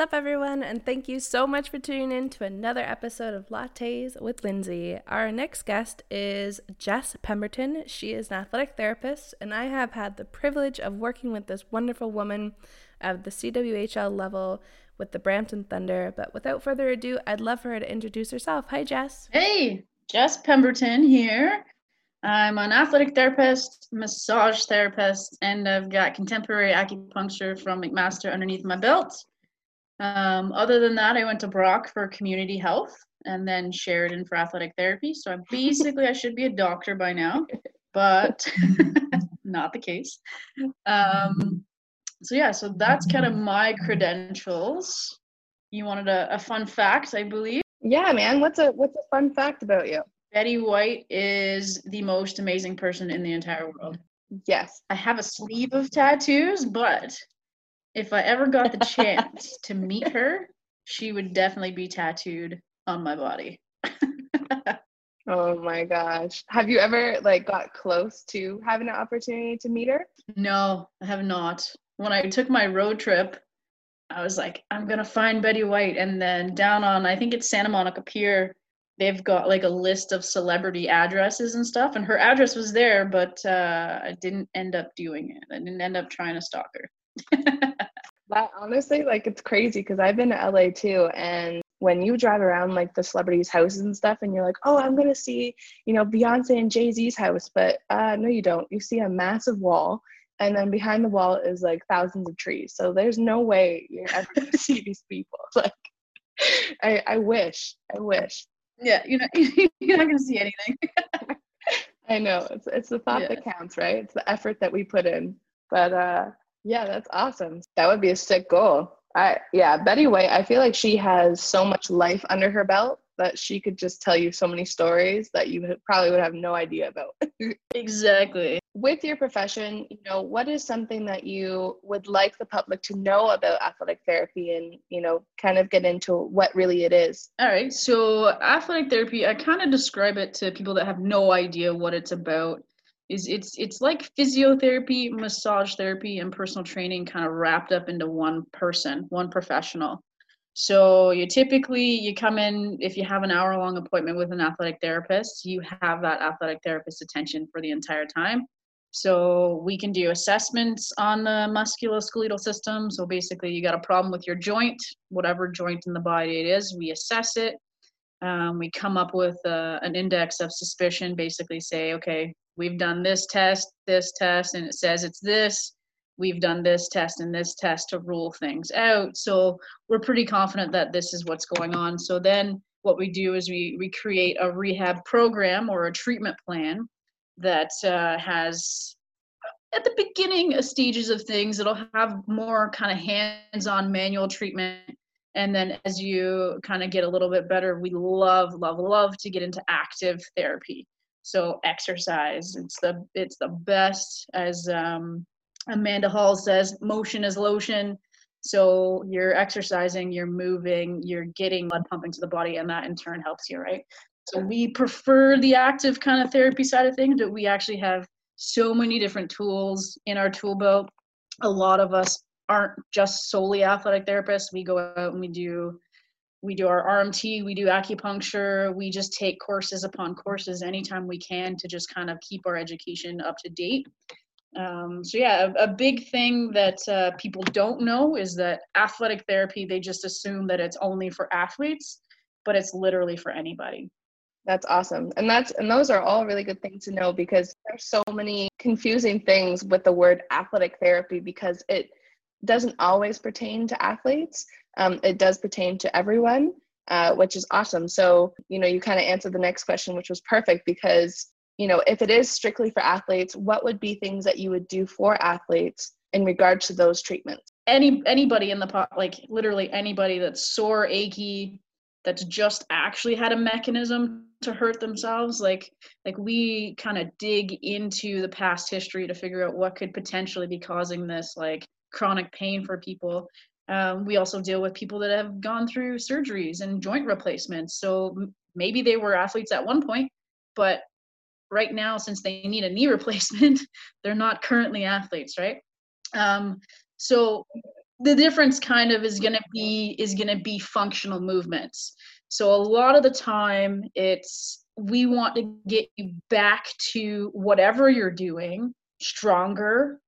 Up, everyone? And thank you so much for tuning in to another episode of Lattes with Lindsay. Our next guest is Jess Pemberton. She is an athletic therapist, and I have had the privilege of working with this wonderful woman at the CWHL level with the Brampton Thunder. But without further ado, I'd love for her to introduce herself. Hi, Jess. Hey, Jess Pemberton here. I'm an athletic therapist, massage therapist, and I've got contemporary acupuncture from McMaster underneath my belt. Um, other than that, I went to Brock for community health and then Sheridan for athletic therapy. So I'm basically I should be a doctor by now, but not the case. Um, so yeah, so that's kind of my credentials. You wanted a, a fun fact, I believe. Yeah, man. What's a what's a fun fact about you? Betty White is the most amazing person in the entire world. Yes. I have a sleeve of tattoos, but if I ever got the chance to meet her, she would definitely be tattooed on my body. oh my gosh. Have you ever like got close to having an opportunity to meet her? No, I have not. When I took my road trip, I was like, I'm gonna find Betty White. And then down on I think it's Santa Monica Pier, they've got like a list of celebrity addresses and stuff. And her address was there, but uh, I didn't end up doing it. I didn't end up trying to stalk her. that honestly, like it's crazy because I've been to LA too, and when you drive around like the celebrities' houses and stuff, and you're like, oh, I'm gonna see, you know, Beyonce and Jay Z's house, but uh, no, you don't. You see a massive wall, and then behind the wall is like thousands of trees. So there's no way you're ever gonna see these people. Like, I, I wish, I wish. Yeah, you know, you're not gonna see anything. I know it's it's the thought yeah. that counts, right? It's the effort that we put in. But uh, yeah, that's awesome. That would be a sick goal. I yeah, Betty White, I feel like she has so much life under her belt that she could just tell you so many stories that you probably would have no idea about. exactly. With your profession, you know, what is something that you would like the public to know about athletic therapy and, you know, kind of get into what really it is? All right. So, athletic therapy, I kind of describe it to people that have no idea what it's about is it's it's like physiotherapy, massage therapy, and personal training kind of wrapped up into one person, one professional. So you typically you come in if you have an hour long appointment with an athletic therapist, you have that athletic therapist's attention for the entire time. So we can do assessments on the musculoskeletal system. So basically, you got a problem with your joint, whatever joint in the body it is, we assess it. Um, we come up with uh, an index of suspicion. Basically, say, okay, we've done this test, this test, and it says it's this. We've done this test and this test to rule things out. So we're pretty confident that this is what's going on. So then what we do is we, we create a rehab program or a treatment plan that uh, has at the beginning stages of things it'll have more kind of hands-on manual treatment and then as you kind of get a little bit better we love love love to get into active therapy so exercise it's the it's the best as um, amanda hall says motion is lotion. So you're exercising you're moving you're getting blood pumping to the body and that in turn helps you right? So we prefer the active kind of therapy side of things but we actually have so many different tools in our tool belt a lot of us aren't just solely athletic therapists. We go out and we do we do our RMT, we do acupuncture, we just take courses upon courses anytime we can to just kind of keep our education up to date. Um, so yeah, a, a, big thing that uh, people don't know is that athletic therapy, they just assume that it's only for athletes, but it's literally for anybody. That's awesome. And that's and those are all really good things to know because there's so many confusing things with the word athletic therapy because it doesn't always pertain to athletes. Um, it does pertain to everyone, uh, which is awesome. So, you know, you kind of answered the next question, which was perfect because, you know, if it is strictly for athletes, what would be things that you would do for athletes in regards to those treatments? Any anybody in the pot, like literally anybody that's sore, achy, that's just actually had a mechanism to hurt themselves like like we kind of dig into the past history to figure out what could potentially be causing this like chronic pain for people. Um, we also deal with people that have gone through surgeries and joint replacements. So maybe they were athletes at one point, but right now, since they need a knee replacement, they're not currently athletes, right? Um, so the difference kind of is going to be is going to be functional movements so a lot of the time it's we want to get you back to whatever you're doing stronger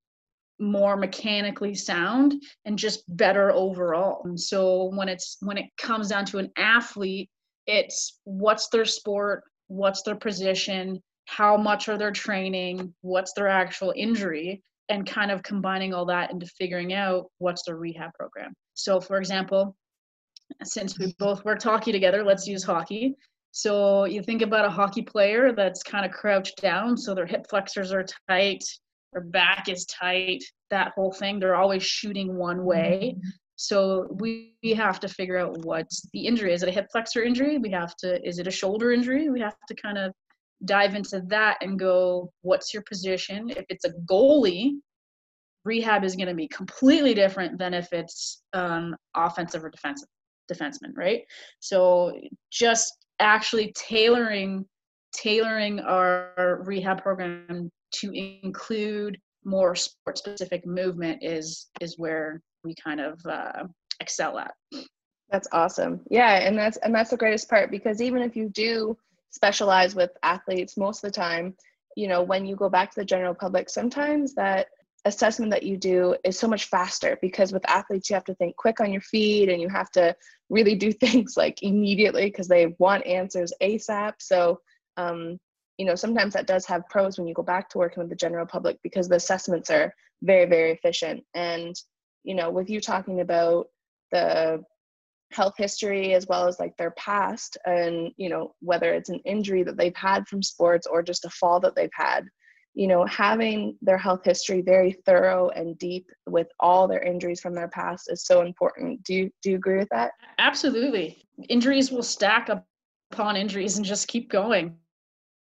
more mechanically sound and just better overall and so when it's when it comes down to an athlete it's what's their sport what's their position how much are their training what's their actual injury and kind of combining all that into figuring out what's the rehab program. So, for example, since we both work hockey together, let's use hockey. So, you think about a hockey player that's kind of crouched down, so their hip flexors are tight, their back is tight, that whole thing. They're always shooting one way. So we, we have to figure out what the injury. Is it a hip flexor injury? We have to, is it a shoulder injury? We have to kind of dive into that and go, what's your position? If it's a goalie, rehab is going to be completely different than if it's um, offensive or defensive defenseman, right? So just actually tailoring tailoring our rehab program to include more sport specific movement is is where we kind of uh, excel at. That's awesome. Yeah and that's and that's the greatest part because even if you do specialize with athletes most of the time you know when you go back to the general public sometimes that assessment that you do is so much faster because with athletes you have to think quick on your feet and you have to really do things like immediately because they want answers asap so um, you know sometimes that does have pros when you go back to working with the general public because the assessments are very very efficient. And you know with you talking about the health history as well as like their past and you know whether it's an injury that they've had from sports or just a fall that they've had you know having their health history very thorough and deep with all their injuries from their past is so important. Do you do you agree with that? Absolutely. Injuries will stack up upon injuries and just keep going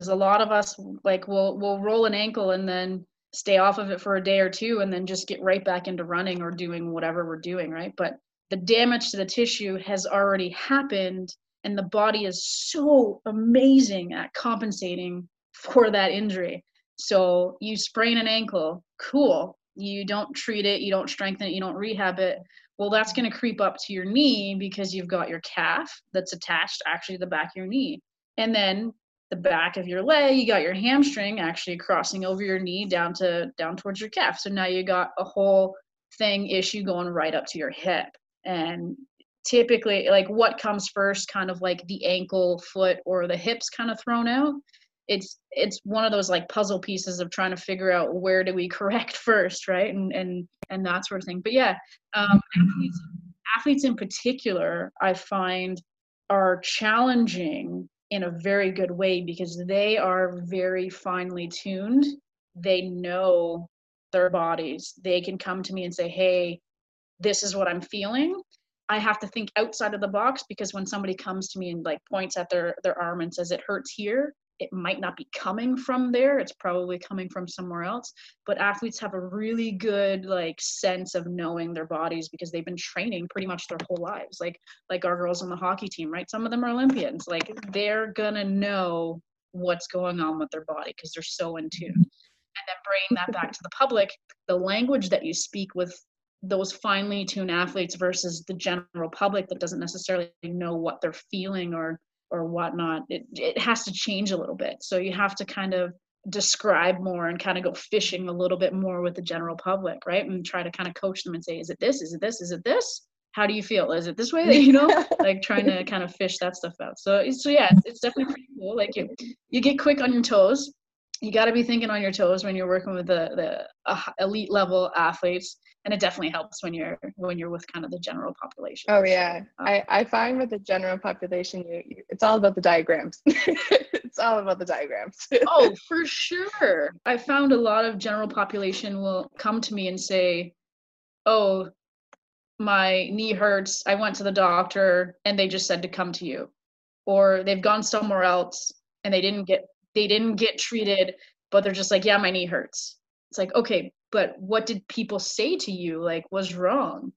a lot of us like will will roll an ankle and then stay off of it for a day or two and then just get right back into running or doing whatever we're doing right? But the damage to the tissue has already happened and the body is so amazing at compensating for that injury. So you sprain an ankle cool. You don't treat it you don't strengthen it you don't rehab it. Well that's going to creep up to your knee because you've got your calf that's attached actually to the back of your knee. And then the back of your leg you got your hamstring actually crossing over your knee down to down towards your calf. So now you got a whole thing issue going right up to your hip. And typically like what comes first kind of like the ankle foot or the hips kind of thrown out it's it's one of those like puzzle pieces of trying to figure out where do we correct first right? And and and that sort of thing. But yeah um, athletes athletes in particular i find are challenging in a very good way because they are very finely tuned they know their bodies they can come to me and say hey this is what I'm feeling. I have to think outside of the box because when somebody comes to me and like points at their their arm and says it hurts here, it might not be coming from there. It's probably coming from somewhere else. But athletes have a really good like sense of knowing their bodies because they've been training pretty much their whole lives. Like like our girls on the hockey team, right? Some of them are Olympians. Like they're gonna know what's going on with their body because they're so in tune. And then bringing that back to the public, the language that you speak with those finely tuned athletes versus the general public that doesn't necessarily know what they're feeling or or whatnot it, it has to change a little bit. So you have to kind of describe more and kind of go fishing a little bit more with the general public right? And try to kind of coach them and say is it this? Is it this? Is it this? How do you feel? Is it this way? You know? Like trying to kind of fish that stuff out. So so yeah it's definitely pretty cool. Like you you get quick on your toes. You got to be thinking on your toes when you're working with the the uh, elite level athletes and it definitely helps when you're when you're with kind of the general population. Oh yeah. Um, i i find with the general population you, you it's all about the diagrams. It's all about the diagrams. Oh for sure. I found a lot of general population will come to me and say oh my knee hurts. I went to the doctor and they just said to come to you. Or they've gone somewhere else and they didn't get they didn't get treated but they're just like yeah my knee hurts. It's like okay but what did people say to you like was wrong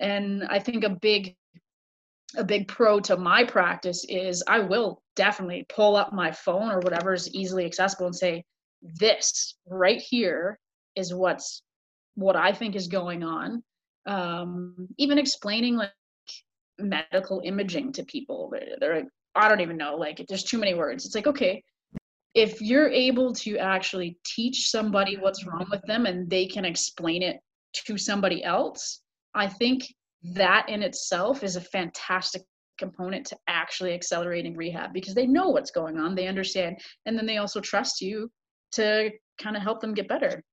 and i think a big a big pro to my practice is i will definitely pull up my phone or whatever is easily accessible and say this right here is what's what i think is going on um, even explaining like medical imaging to people. They're, they're like, I don't even know, like there's too many words. It's like, okay, if you're able to actually teach somebody what's wrong with them and they can explain it to somebody else, I think that in itself is a fantastic component to actually accelerating rehab because they know what's going on, they understand, and then they also trust you to kind of help them get better.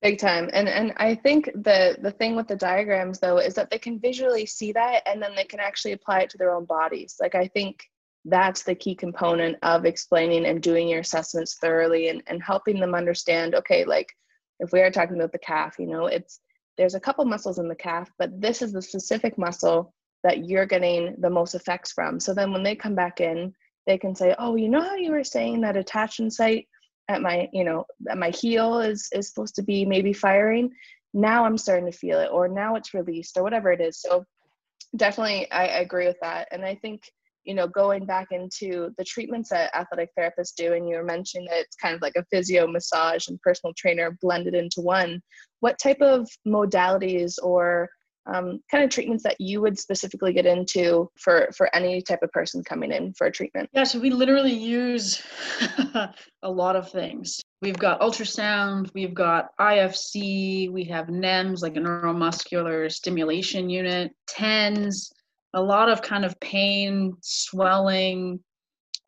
Big time. And and i think the the thing with the diagrams though is that they can visually see that and then they can actually apply it to their own bodies. Like i think that's the key component of explaining and doing your assessments thoroughly and, and helping them understand okay like if we are talking about the calf you know it's there's a couple muscles in the calf but this is the specific muscle that you're getting the most effects from. So then when they come back in they can say oh you know how you were saying that attachment site at my you know at my heel is is supposed to be maybe firing? Now i'm starting to feel it or now it's released or whatever it is. So definitely i, I agree with that. And i think you know going back into the treatments that athletic therapists do and you were mentioning that it's kind of like a physio massage and personal trainer blended into one what type of modalities or um, kind of treatments that you would specifically get into for for any type of person coming in for a treatment? Yeah so we literally use a lot of things. We've got ultrasound we've got ifc we have nems like a neuromuscular stimulation unit tens a lot of kind of pain swelling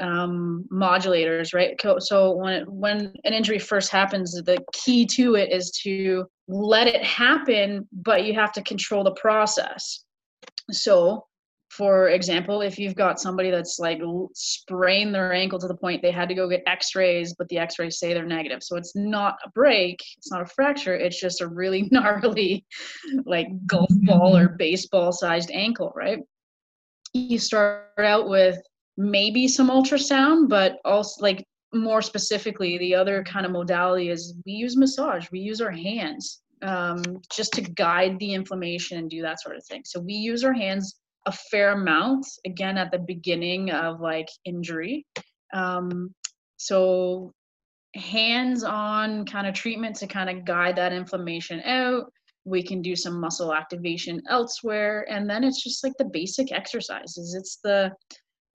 um, modulators, right? So when it, when an injury first happens, the key to it is to let it happen, but you have to control the process. So, for example, if you've got somebody that's like sprained their ankle to the point they had to go get X-rays, but the X-rays say they're negative, so it's not a break, it's not a fracture, it's just a really gnarly, like golf ball or baseball sized ankle, right? You start out with maybe some ultrasound, but also like more specifically, the other kind of modality is we use massage. We use our hands um, just to guide the inflammation and do that sort of thing. So we use our hands a fair amount again at the beginning of like injury. Um, so hands-on kind of treatment to kind of guide that inflammation out. We can do some muscle activation elsewhere, and then it's just like the basic exercises. It's the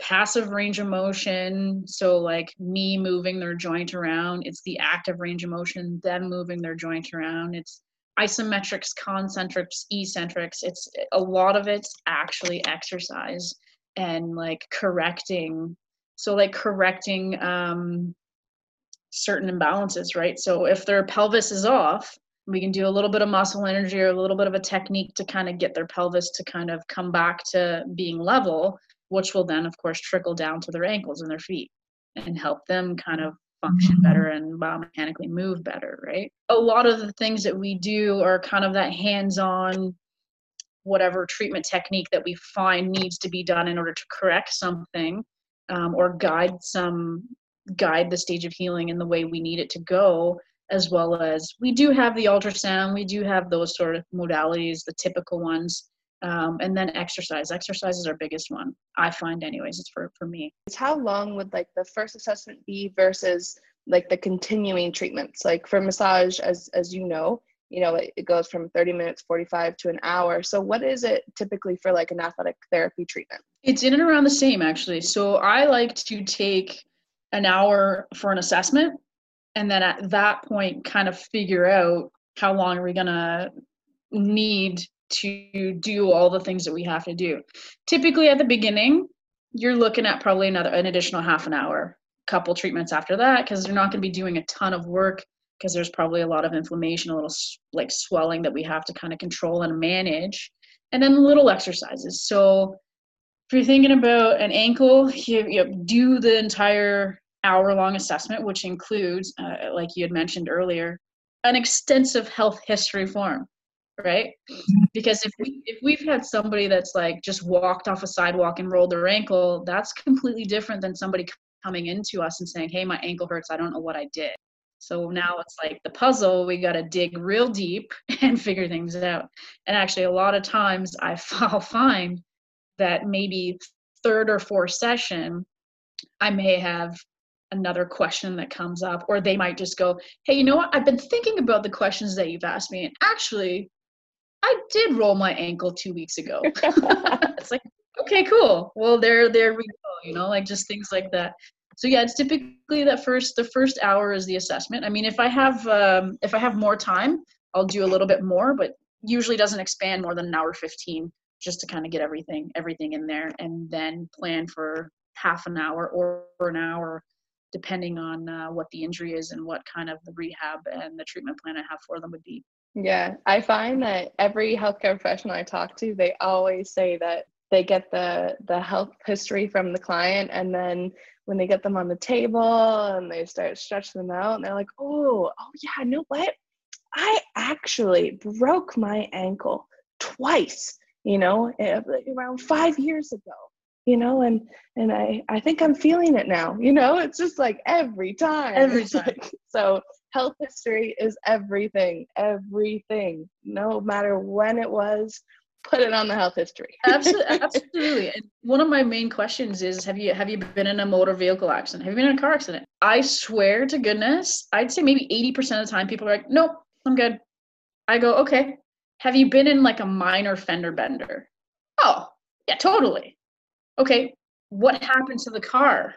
passive range of motion. So like me moving their joint around it's the active range of motion them moving their joint around. It's isometrics concentrics eccentrics. It's a lot of it's actually exercise and like correcting. So like correcting um certain imbalances right? So if their pelvis is off we can do a little bit of muscle energy or a little bit of a technique to kind of get their pelvis to kind of come back to being level which will then, of course, trickle down to their ankles and their feet and help them kind of function mm-hmm. better and biomechanically move better, right? A lot of the things that we do are kind of that hands on, whatever treatment technique that we find needs to be done in order to correct something um, or guide some guide the stage of healing in the way we need it to go as well as we do have the ultrasound we do have those sort of modalities the typical ones um, and then exercise. Exercise is our biggest one i find anyways it's for for me. How long would like the first assessment be versus like the continuing treatments? Like for massage as as you know you know it, it goes from 30 minutes 45 to an hour. So what is it typically for like an athletic therapy treatment? It's in and around the same actually. So i like to take an hour for an assessment and then at that point kind of figure out how long are we going to need to do all the things that we have to do. Typically at the beginning, you're looking at probably another an additional half an hour, couple treatments after that because they're not going to be doing a ton of work because there's probably a lot of inflammation, a little like swelling that we have to kind of control and manage, and then little exercises. So if you're thinking about an ankle, you, you do the entire hour long assessment, which includes, uh, like you had mentioned earlier, an extensive health history form right? Because if we if we've had somebody that's like just walked off a sidewalk and rolled their ankle that's completely different than somebody coming into us and saying hey my ankle hurts. I don't know what i did. So now it's like the puzzle we got to dig real deep and figure things out. And actually a lot of times i i'll find that maybe third or fourth session i may have another question that comes up or they might just go hey you know what i've been thinking about the questions that you've asked me and actually I did roll my ankle two weeks ago. it's like, okay, cool. Well, there, there we go. You know, like just things like that. So yeah, it's typically that first, the first hour is the assessment. I mean, if I have, um, if I have more time, I'll do a little bit more, but usually doesn't expand more than an hour 15 just to kind of get everything, everything in there and then plan for half an hour or an hour depending on uh, what the injury is and what kind of the rehab and the treatment plan I have for them would be. Yeah, I find that every healthcare professional I talk to, they always say that they get the the health history from the client and then when they get them on the table and they start stretching them out and they're like, "Oh, oh yeah, know what? I actually broke my ankle twice, you know, eh, around 5 years ago." You know and and i i think i'm feeling it now you know it's just like every time. Every time. like, so health history is everything everything no matter when it was put it on the health history. Absolutely absolutely and one of my main questions is have you have you been in a motor vehicle accident? Have you been in a car accident? I swear to goodness i'd say maybe 80% of the time people are like nope i'm good. I go okay have you been in like a minor fender bender? Oh yeah totally okay, what happened to the car?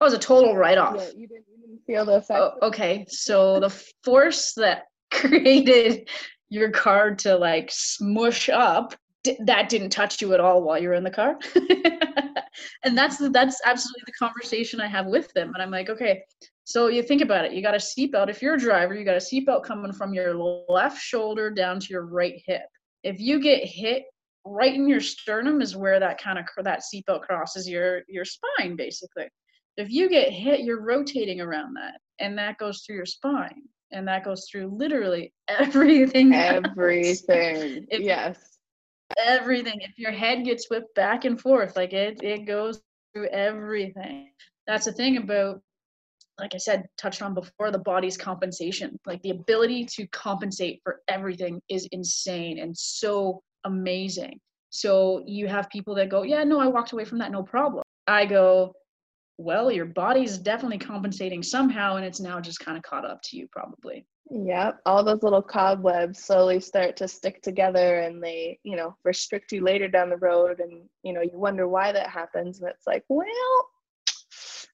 That was a total write off. Yeah, you didn't, you didn't feel the effect. Oh, okay, so the force that created your car to like smush up that didn't touch you at all while you were in the car and that's that's absolutely the conversation i have with them and i'm like okay so you think about it you got a seatbelt if you're a driver you got a seatbelt coming from your left shoulder down to your right hip if you get hit right in your sternum is where that kind of that seatbelt crosses your your spine basically. If you get hit you're rotating around that and that goes through your spine and that goes through literally everything everything. If, yes. everything. If your head gets whipped back and forth like it it goes through everything. That's the thing about like i said touched on before the body's compensation. Like the ability to compensate for everything is insane and so amazing. So you have people that go, yeah, no, I walked away from that, no problem. I go, well, your body's definitely compensating somehow, and it's now just kind of caught up to you, probably. Yep, all those little cobwebs slowly start to stick together, and they, you know, restrict you later down the road, and you know, you wonder why that happens, and it's like, well,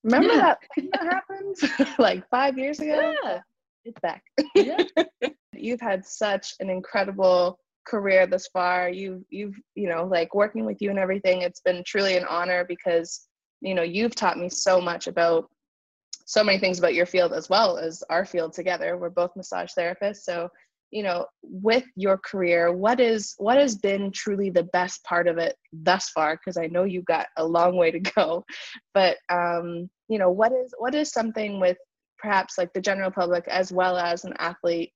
remember yeah. that thing that happened like five years ago? Yeah, it's back. Yeah. You've had such an incredible career thus far. You've you've you know like working with you and everything it's been truly an honor because you know you've taught me so much about so many things about your field as well as our field together. We're both massage therapists. So you know with your career what is what has been truly the best part of it thus far? Because i know you've got a long way to go. But um you know what is what is something with perhaps like the general public as well as an athlete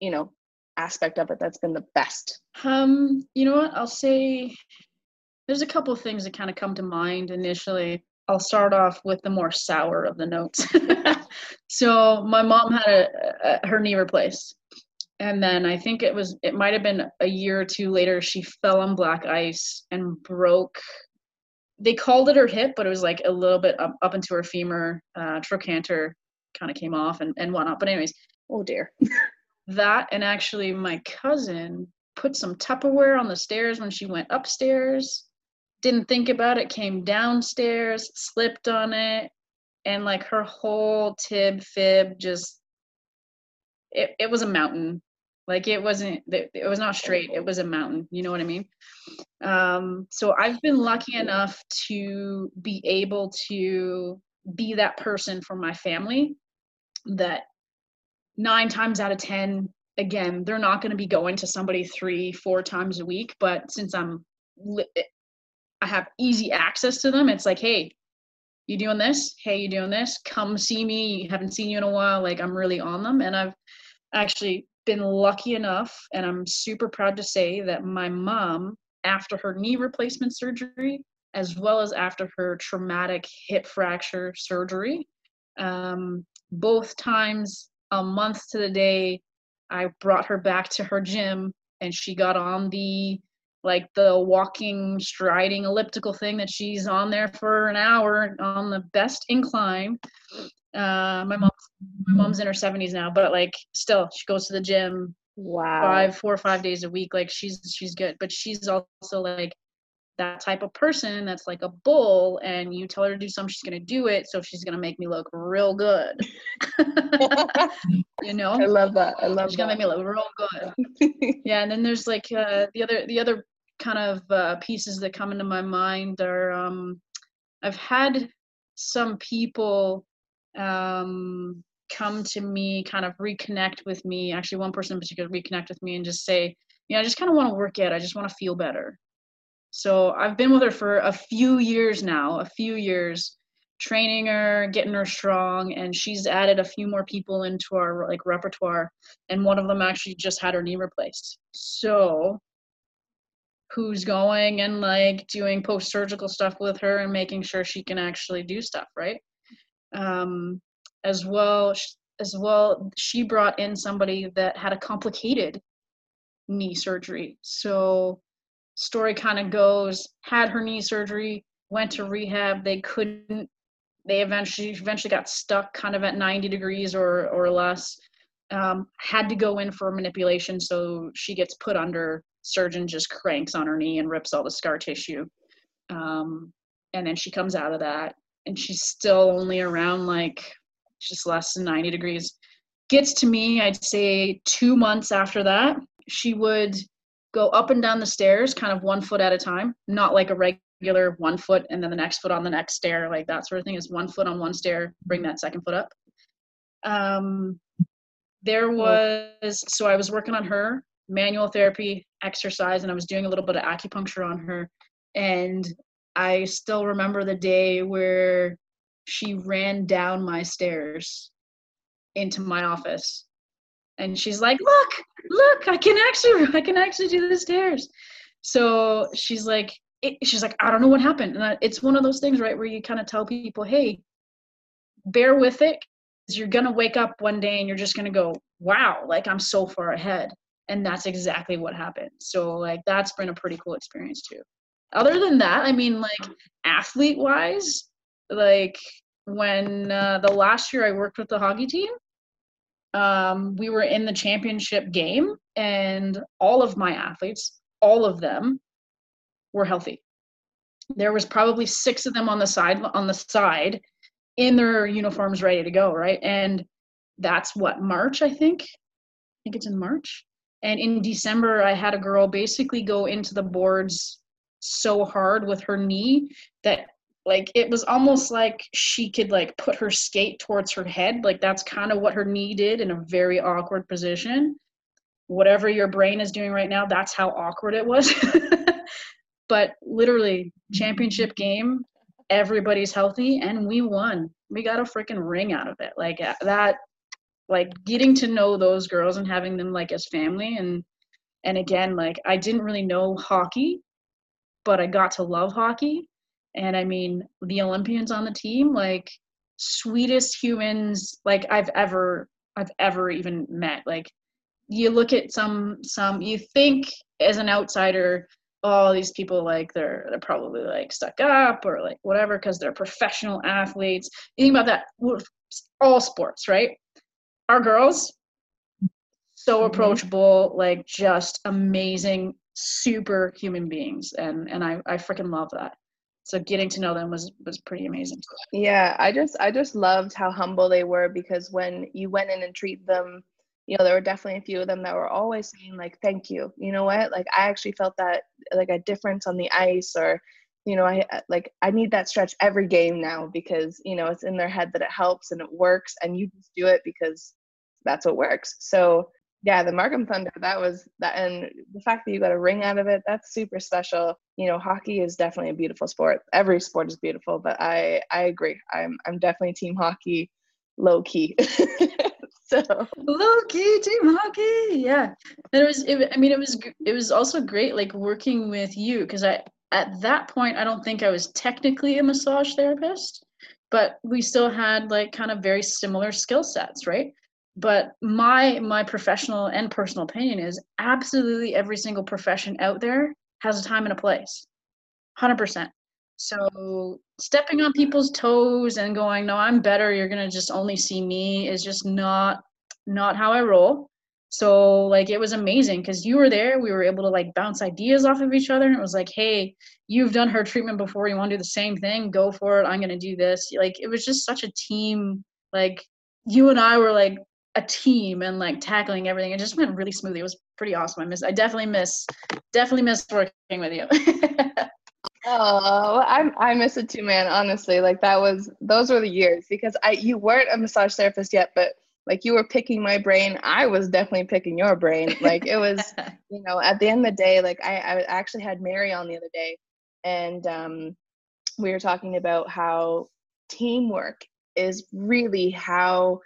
you know aspect of it that's been the best? Um, you know what? I'll say there's a couple of things that kind of come to mind initially. I'll start off with the more sour of the notes. so my mom had a, a, her knee replaced, and then I think it was it might have been a year or two later she fell on black ice and broke. They called it her hip, but it was like a little bit up, up into her femur. Uh, trochanter kind of came off and, and whatnot. But anyways, oh dear. that and actually my cousin put some Tupperware on the stairs when she went upstairs. Didn't think about it, came downstairs, slipped on it, and like her whole tib fib just it, it was a mountain. Like it wasn't it was not straight, it was a mountain, you know what I mean? Um so I've been lucky enough to be able to be that person for my family that nine times out of 10, again, they're not going to be going to somebody three, four times a week. But since I'm, eh, I have easy access to them, it's like, hey, you doing this? Hey, you doing this? Come see me. Haven't seen you in a while. Like I'm really on them. And I've actually been lucky enough, and I'm super proud to say that my mom, after her knee replacement surgery, as well as after her traumatic hip fracture surgery, um, both times a month to the day I brought her back to her gym and she got on the like the walking striding elliptical thing that she's on there for an hour on the best incline uh my mom my mom's in her 70s now but like still she goes to the gym Wow. five, four or five days a week. Like she's she's good, but she's also like that type of person that's like a bull, and you tell her to do something, she's gonna do it. So she's gonna make me look real good. you know, I love that. I love she's gonna that. make me look real good. yeah, and then there's like uh, the other the other kind of uh, pieces that come into my mind are um, I've had some people um, come to me, kind of reconnect with me. Actually, one person in particular reconnect with me and just say, "Yeah, I just kind of want to work out. I just want to feel better." So I've been with her for a few years now, a few years, training her, getting her strong, and she's added a few more people into our like repertoire. And one of them actually just had her knee replaced. So who's going and like doing post surgical stuff with her and making sure she can actually do stuff, right? Um, as well, as well, she brought in somebody that had a complicated knee surgery. So, story kind of goes, had her knee surgery, went to rehab. They couldn't. They eventually eventually got stuck, kind of at 90 degrees or or less. Um, had to go in for manipulation, so she gets put under surgeon just cranks on her knee and rips all the scar tissue. Um, and then she comes out of that and she's still only around like just less than 90 degrees. Gets to me, I'd say two months after that, she would go up and down the stairs kind of one foot at a time, not like a regular one foot and then the next foot on the next stair, like that sort of thing. Is one foot on one stair, bring that second foot up. Um, there was, so I was working on her manual therapy, exercise, and I was doing a little bit of acupuncture on her. And I still remember the day where she ran down my stairs into my office. And she's like, "Look, look, I can actually I can actually do the stairs." So she's like it, she's like, "I don't know what happened." And I, it's one of those things, right, where you kind of tell people, "Hey, bear with it. You're going to wake up one day and you're just going to go, "Wow, like I'm so far ahead." and that's exactly what happened so like that's been a pretty cool experience too other than that i mean like athlete wise like when uh, the last year i worked with the hockey team um, we were in the championship game and all of my athletes all of them were healthy. There was probably six of them on the side on the side in their uniforms ready to go right? And that's what march i think? I think it's in march. And in December, I had a girl basically go into the boards so hard with her knee that like it was almost like she could like put her skate towards her head. Like that's kind of what her knee did in a very awkward position. Whatever your brain is doing right now that's how awkward it was. But literally championship game everybody's healthy and we won. We got a freaking ring out of it. Like that like getting to know those girls and having them like as family and and again like i didn't really know hockey but i got to love hockey and i mean the olympians on the team like sweetest humans like i've ever i've ever even met. Like you look at some some you think as an outsider oh these people like they're they're probably like stuck up or like whatever because they're professional athletes. You think about that all sports right? Our girls so mm-hmm. approachable like just amazing super human beings. And and i i freaking love that so getting to know them was was pretty amazing. Yeah i just i just loved how humble they were because when you went in and treat them you know there were definitely a few of them that were always saying like thank you. You know what? Like i actually felt that like a difference on the ice or you know i like i need that stretch every game now because you know it's in their head that it helps and it works and you just do it because that's what works. So yeah the markham thunder that was that and the fact that you got a ring out of it that's super special. You know hockey is definitely a beautiful sport. Every sport is beautiful but i i agree. I'm i'm definitely team hockey low key so. Low key team hockey yeah. And it was it, i mean it was it was also great like working with you because i at that point, I don't think I was technically a massage therapist, but we still had like kind of very similar skill sets, right? But my my professional and personal opinion is absolutely every single profession out there has a time and a place. 100%. So stepping on people's toes and going, "No, I'm better. You're to just only see me" is just not not how I roll. so like it was amazing because you were there we were able to like bounce ideas off of each other and it was like hey you've done her treatment before you want to do the same thing go for it i'm to do this like it was just such a team like you and i were like a team and like tackling everything it just went really smoothly it was pretty awesome i miss i definitely miss definitely miss working with you Oh, I I miss it too, man. Honestly, like that was those were the years because I you weren't a massage therapist yet, but like you were picking my brain. I was definitely picking your brain. Like it was, you know, at the end of the day, like I I actually had Mary on the other day, and um, we were talking about how teamwork is really how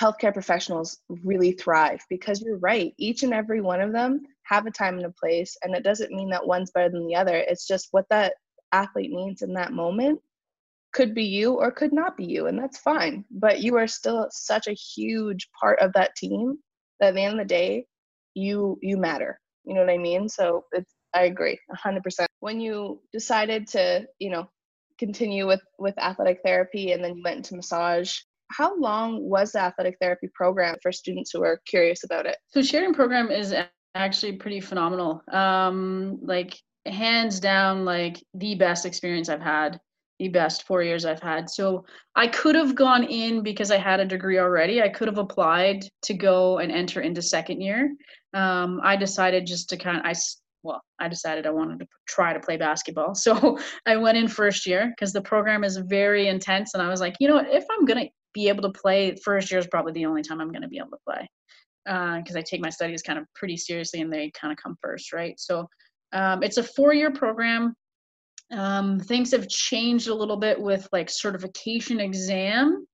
healthcare professionals really thrive because you're right each and every one of them have a time and a place and it doesn't mean that one's better than the other. It's just what that athlete needs in that moment could be you or could not be you and that's fine. But you are still such a huge part of that team that at the end of the day you you matter. You know what i mean? So it's i agree 100% when you decided to you know continue with with athletic therapy and then you went into massage how long was the athletic therapy program for students who are curious about it so Sheridan program is actually pretty phenomenal. Um, like hands down, like the best experience I've had, the best four years I've had. So I could have gone in because I had a degree already. I could have applied to go and enter into second year. Um, I decided just to kind of, I well, I decided I wanted to try to play basketball. So I went in first year because the program is very intense. And I was like, you know if I'm to be able to play, first year is probably the only time I'm going to be able to play because uh, I take my studies kind of pretty seriously and they kind of come first, right? So um, it's a four year program. Um, things have changed a little bit with like certification exam.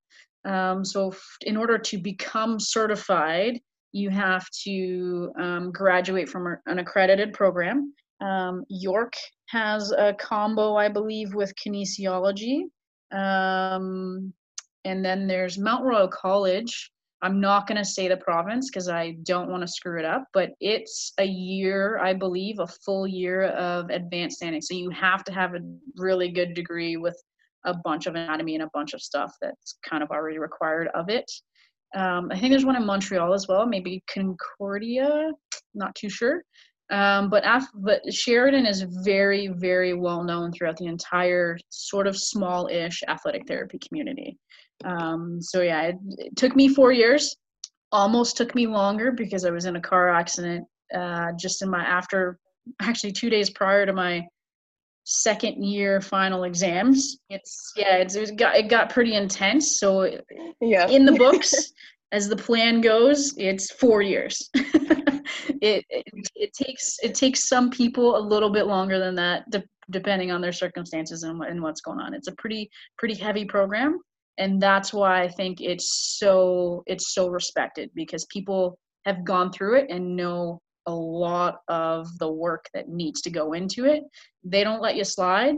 Um, so, f- in order to become certified, you have to um, graduate from an accredited program. Um, York has a combo, I believe, with kinesiology. And then there's Mount Royal College, I'm not going to say the province because I don't want to screw it up, but it's a year, I believe, a full year of advanced standing. So you have to have a really good degree with a bunch of anatomy and a bunch of stuff that's kind of already required of it. Um, I think there's one in Montreal as well, maybe Concordia, not too sure. Um, but af- but Sheridan is very very well known throughout the entire sort of small-ish athletic therapy community. Um, so yeah, it, it, took me four years. Almost took me longer because I was in a car accident uh, just in my after actually two days prior to my second year final exams. It's yeah, it's, it got it got pretty intense. So yeah, in the books, as the plan goes, it's four years. it, it, it takes it takes some people a little bit longer than that, de- depending on their circumstances and, and what's going on. It's a pretty pretty heavy program, and that's why I think it's so it's so respected because people have gone through it and know a lot of the work that needs to go into it. They don't let you slide.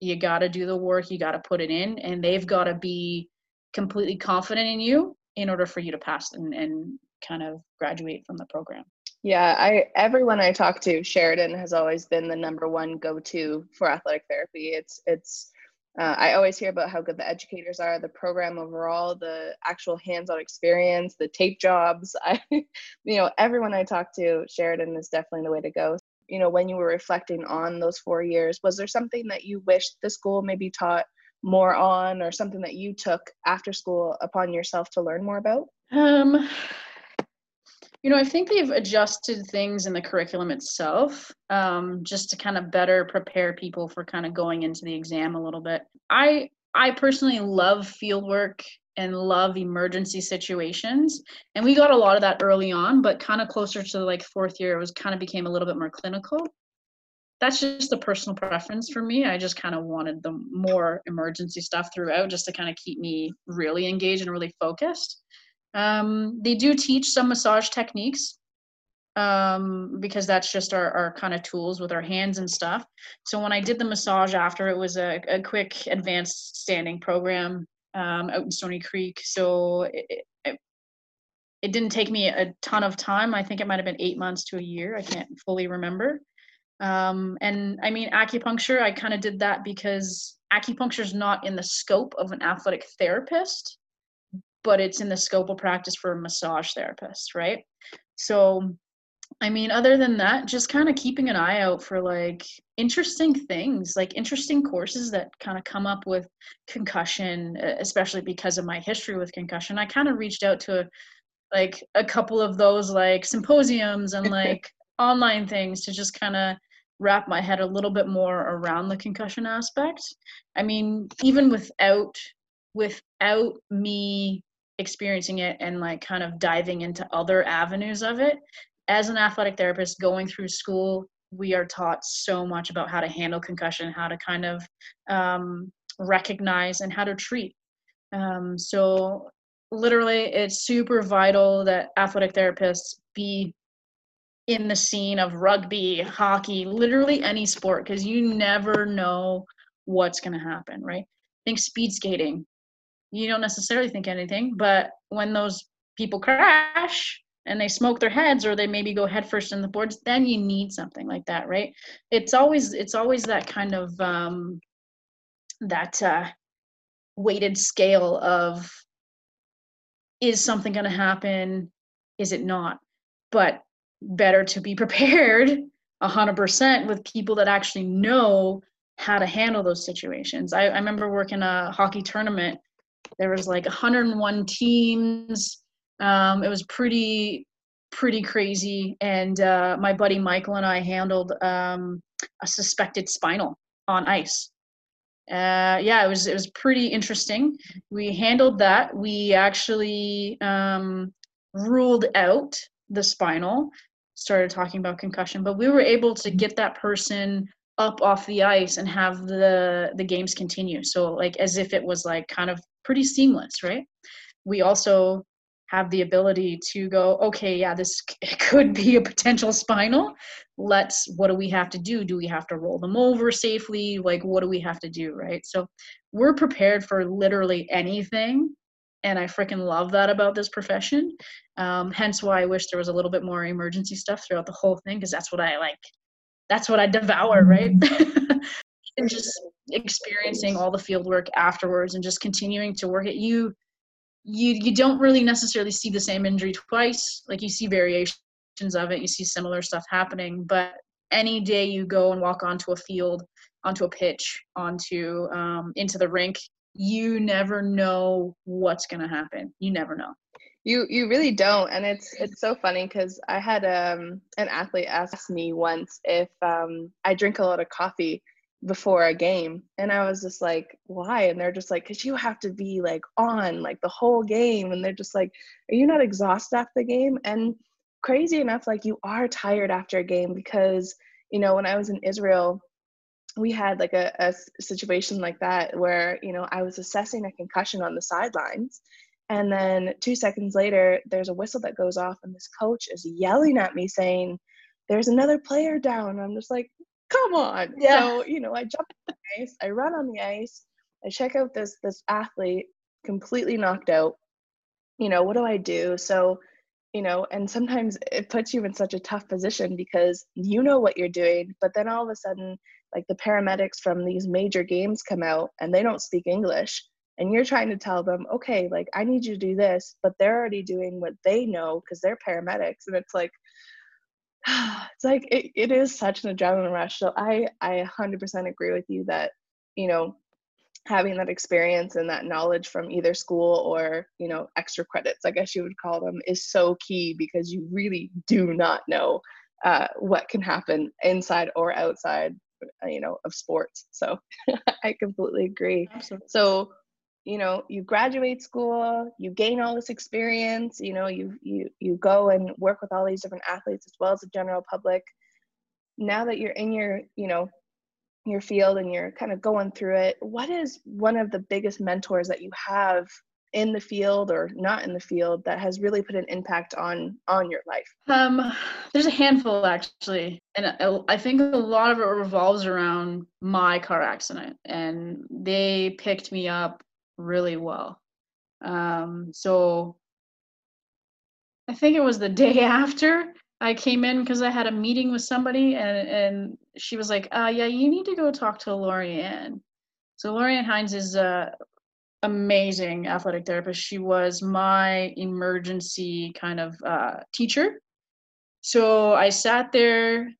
You got to do the work. You got to put it in, and they've got to be completely confident in you in order for you to pass and, and kind of graduate from the program. Yeah, I everyone I talk to, Sheridan has always been the number one go-to for athletic therapy. It's it's uh, I always hear about how good the educators are, the program overall, the actual hands-on experience, the tape jobs. I, you know, everyone I talk to, Sheridan is definitely the way to go. You know, when you were reflecting on those four years, was there something that you wished the school maybe taught more on, or something that you took after school upon yourself to learn more about? Um, you know, I think they've adjusted things in the curriculum itself um, just to kind of better prepare people for kind of going into the exam a little bit. I I personally love fieldwork and love emergency situations, and we got a lot of that early on. But kind of closer to like fourth year, it was kind of became a little bit more clinical. That's just a personal preference for me. I just kind of wanted the more emergency stuff throughout, just to kind of keep me really engaged and really focused. Um, they do teach some massage techniques um, because that's just our, our kind of tools with our hands and stuff. So when I did the massage after, it was a, a quick advanced standing program um, out in Stoney Creek. So it, it, it didn't take me a ton of time. I think it might have been eight months to a year. I can't fully remember. Um, and I mean, acupuncture, I kind of did that because acupuncture is not in the scope of an athletic therapist but it's in the scope of practice for a massage therapist, right? So I mean, other than that, just kind of keeping an eye out for like interesting things, like interesting courses that kind of come up with concussion, especially because of my history with concussion. I kind of reached out to like a couple of those like symposiums and like online things to just kind of wrap my head a little bit more around the concussion aspect. I mean, even without without me experiencing it and like kind of diving into other avenues of it, as an athletic therapist going through school, we are taught so much about how to handle concussion, how to kind of um, recognize and how to treat. Um, so, literally, it's super vital that athletic therapists be in the scene of rugby, hockey, literally any sport, because you never know what's going to happen, right? Think speed skating. You don't necessarily think anything, but when those people crash, and they smoke their heads or they maybe go headfirst in the boards then you need something like that right? It's always it's always that kind of um that uh weighted scale of is something going to happen? Is it not? But better to be prepared 100% with people that actually know how to handle those situations. I, I remember working a hockey tournament there was like 101 teams um, it was pretty pretty crazy, and uh, my buddy Michael and I handled um, a suspected spinal on ice. Uh, yeah, it was it was pretty interesting. We handled that. We actually um, ruled out the spinal. Started talking about concussion, but we were able to get that person up off the ice and have the the games continue. So like as if it was like kind of pretty seamless, right? We also have the ability to go okay yeah this could be a potential spinal. Let's what do we have to do? Do we have to roll them over safely? Like what do we have to do right? So we're prepared for literally anything and i freaking love that about this profession. Um, hence why i wish there was a little bit more emergency stuff throughout the whole thing because that's what i like. That's what i devour right and just experiencing all the field work afterwards and just continuing to work at you you you don't really necessarily see the same injury twice. Like you see variations of it you see similar stuff happening but any day you go and walk onto a field onto a pitch onto um, into the rink you never know what's going to happen. You never know. You you really don't and it's it's so funny because i had um, an athlete ask me once if um, i drink a lot of coffee before a game and i was just like why? And they're just like because you have to be like on like the whole game and they're just like are you not exhausted after the game? And crazy enough like you are tired after a game because you know when i was in israel we had like a, a situation like that where you know i was assessing a concussion on the sidelines and then two seconds later there's a whistle that goes off and this coach is yelling at me saying there's another player down i'm just like come on. Yeah. So, you know, I jump on the ice, I run on the ice, I check out this this athlete completely knocked out. You know, what do I do? So, you know, and sometimes it puts you in such a tough position because you know what you're doing, but then all of a sudden, like the paramedics from these major games come out and they don't speak English. And you're trying to tell them, okay, like I need you to do this, but they're already doing what they know because they're paramedics. And it's like, it's like it, it is such an adrenaline rush. So i i 100% agree with you that you know having that experience and that knowledge from either school or you know extra credits i guess you would call them is so key because you really do not know uh, what can happen inside or outside uh, you know of sports. So i completely agree. Absolutely. so you know you graduate school you gain all this experience you know you you you go and work with all these different athletes as well as the general public. Now that you're in your you know your field and you're kind of going through it what is one of the biggest mentors that you have in the field or not in the field that has really put an impact on on your life? Um there's a handful actually and i think a lot of it revolves around my car accident and they picked me up really well. Um, so I think it was the day after I came in because I had a meeting with somebody and and she was like, uh yeah, you need to go talk to Lorianne. So Lorianne Hines is a amazing athletic therapist. She was my emergency kind of uh, teacher. So I sat there.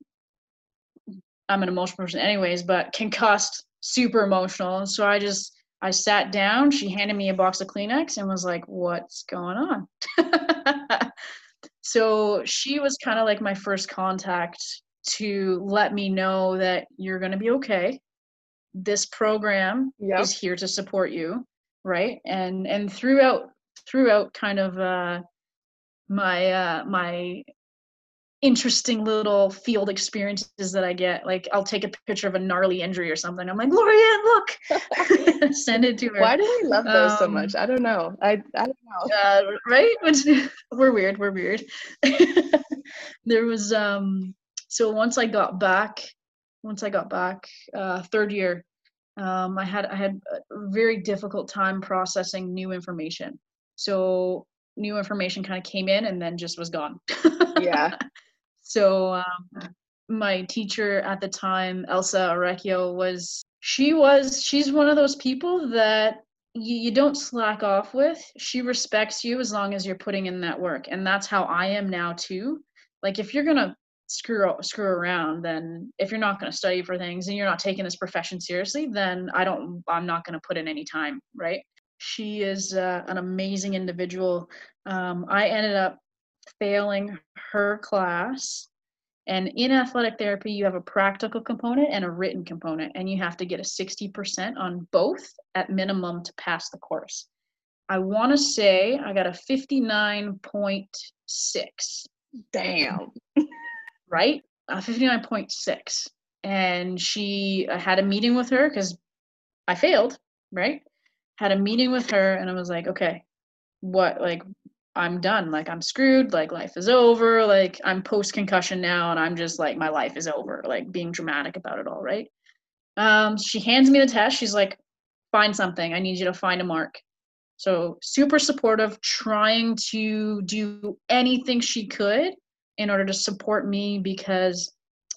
I'm an emotional person, anyways, but concussed, super emotional. So I just I sat down. She handed me a box of Kleenex and was like, "What's going on?" so she was kind of like my first contact to let me know that you're going to be okay. This program yep. is here to support you right and and throughout throughout kind of uh my uh my interesting little field experiences that I get. Like I'll take a picture of a gnarly injury or something. I'm like, Lorianne, look, send it to her. Why do we love those um, so much? I don't know. I I don't know. Uh, right? we're weird. We're weird. there was um. So once I got back, once I got back, uh, third year, um, I had I had a very difficult time processing new information. So new information kind of came in and then just was gone. yeah. So um, my teacher at the time, Elsa Orecchio, was she was she's one of those people that you, you don't slack off with. She respects you as long as you're putting in that work, and that's how I am now too. Like if you're gonna screw screw around then if you're not to study for things and you're not taking this profession seriously then i don't i'm not to put in any time right she is uh, an amazing individual um, i ended up failing her class and in athletic therapy you have a practical component and a written component and you have to get a 60% on both at minimum to pass the course i want to say i got a 59.6 damn right? Uh, 59.6. And she I had a meeting with her because I failed, right? Had a meeting with her and I was like, okay, what, like, I'm done. Like, I'm screwed. Like, life is over. Like, I'm post concussion now and I'm just like, my life is over. Like, being dramatic about it all, right? Um, she hands me the test. She's like, find something. I need you to find a mark. So, super supportive, trying to do anything she could in order to support me because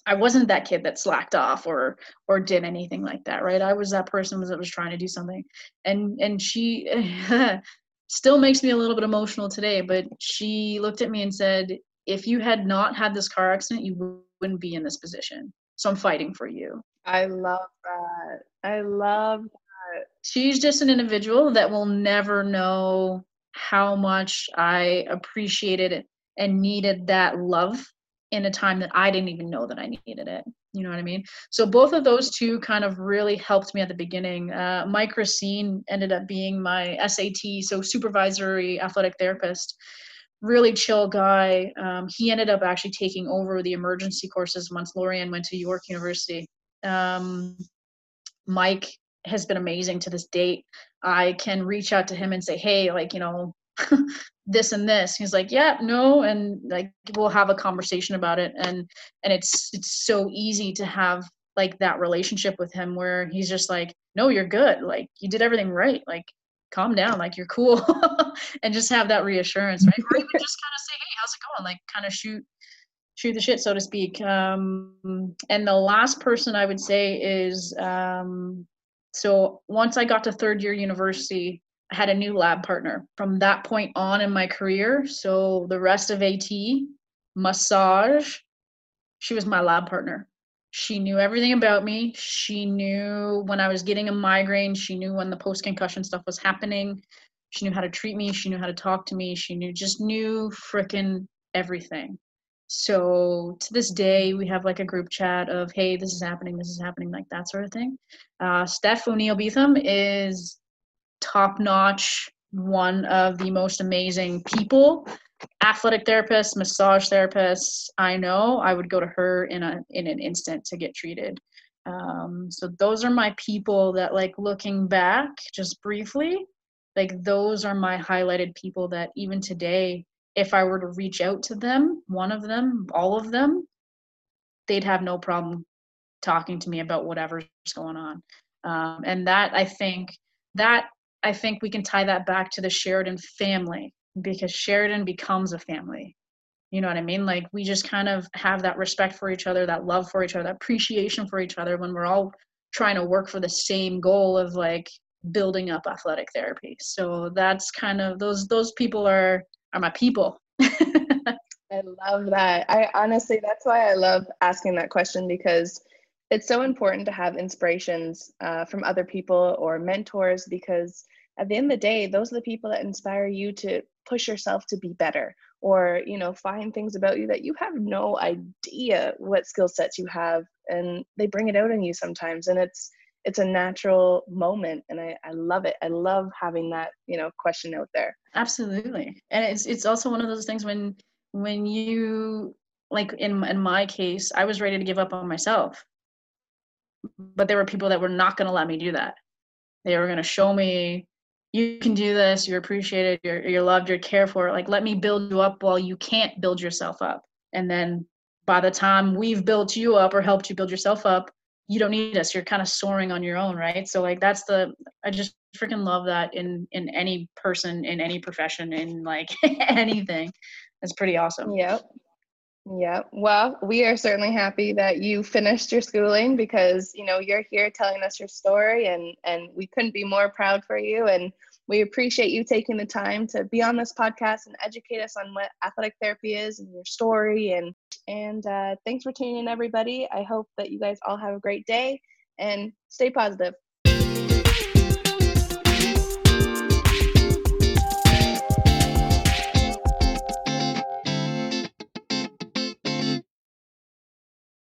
I wasn't that kid that slacked off or or did anything like that, right? I was that person that was trying to do something, and and she still makes me a little bit emotional today. But she looked at me and said, "If you had not had this car accident, you wouldn't be in this position. So I'm fighting for you." I love that. I love that. She's just an individual that will never know how much I appreciated and needed that love in a time that I didn't even know that I needed it. You know what I mean? So both of those two kind of really helped me at the beginning. Uh, Mike Racine ended up being my SAT, so supervisory athletic therapist. Really chill guy. Um, he ended up actually taking over the emergency courses once Lorianne went to York University. Um, Mike has been amazing to this date. I can reach out to him and say, hey, like, you know, this and this. He's like yeah no and like we'll have a conversation about it. And and it's it's so easy to have like that relationship with him where he's just like no you're good. Like you did everything right. Like calm down. Like you're cool. And just have that reassurance right? Or even just kind of say hey how's it going? Like kind of shoot shoot the shit so to speak. Um and the last person i would say is um so once i got to third year university I had a new lab partner from that point on in my career. So the rest of AT, massage, she was my lab partner. She knew everything about me. She knew when I was getting a migraine. She knew when the post concussion stuff was happening. She knew how to treat me. She knew how to talk to me. She knew just knew freaking everything. So to this day, we have like a group chat of, hey, this is happening, this is happening, like that sort of thing. Uh, Steph O'Neill Beetham is top notch, one of the most amazing people, athletic therapist, massage therapist I know. I would go to her in a in an instant to get treated. Um, so those are my people that like looking back just briefly, like those are my highlighted people that even today, if I were to reach out to them, one of them, all of them, they'd have no problem talking to me about whatever's going on. Um, and that I think that I think we can tie that back to the Sheridan family because Sheridan becomes a family. You know what I mean? Like we just kind of have that respect for each other, that love for each other, that appreciation for each other when we're all trying to work for the same goal of like building up athletic therapy. So that's kind of those those people are are my people. I love that. I honestly, that's why I love asking that question because it's so important to have inspirations uh, from other people or mentors because at the end of the day, those are the people that inspire you to push yourself to be better or you know find things about you that you have no idea what skill sets you have and they bring it out in you sometimes and it's it's a natural moment and I, I love it. I love having that you know question out there. Absolutely. And it's it's also one of those things when when you like in in my case i was ready to give up on myself but there were people that were not going to let me do that. They were going to show me you can do this you're appreciated you're, you're loved you're cared for like let me build you up while you can't build yourself up. And then by the time we've built you up or helped you build yourself up you don't need us you're kind of soaring on your own right? So like that's the i just freaking love that in in any person in any profession in like anything. It's pretty awesome. Yep yeah. Well, we are certainly happy that you finished your schooling because, you know, you're here telling us your story and and we couldn't be more proud for you and we appreciate you taking the time to be on this podcast and educate us on what athletic therapy is and your story and and uh, thanks for tuning in everybody. I hope that you guys all have a great day and stay positive.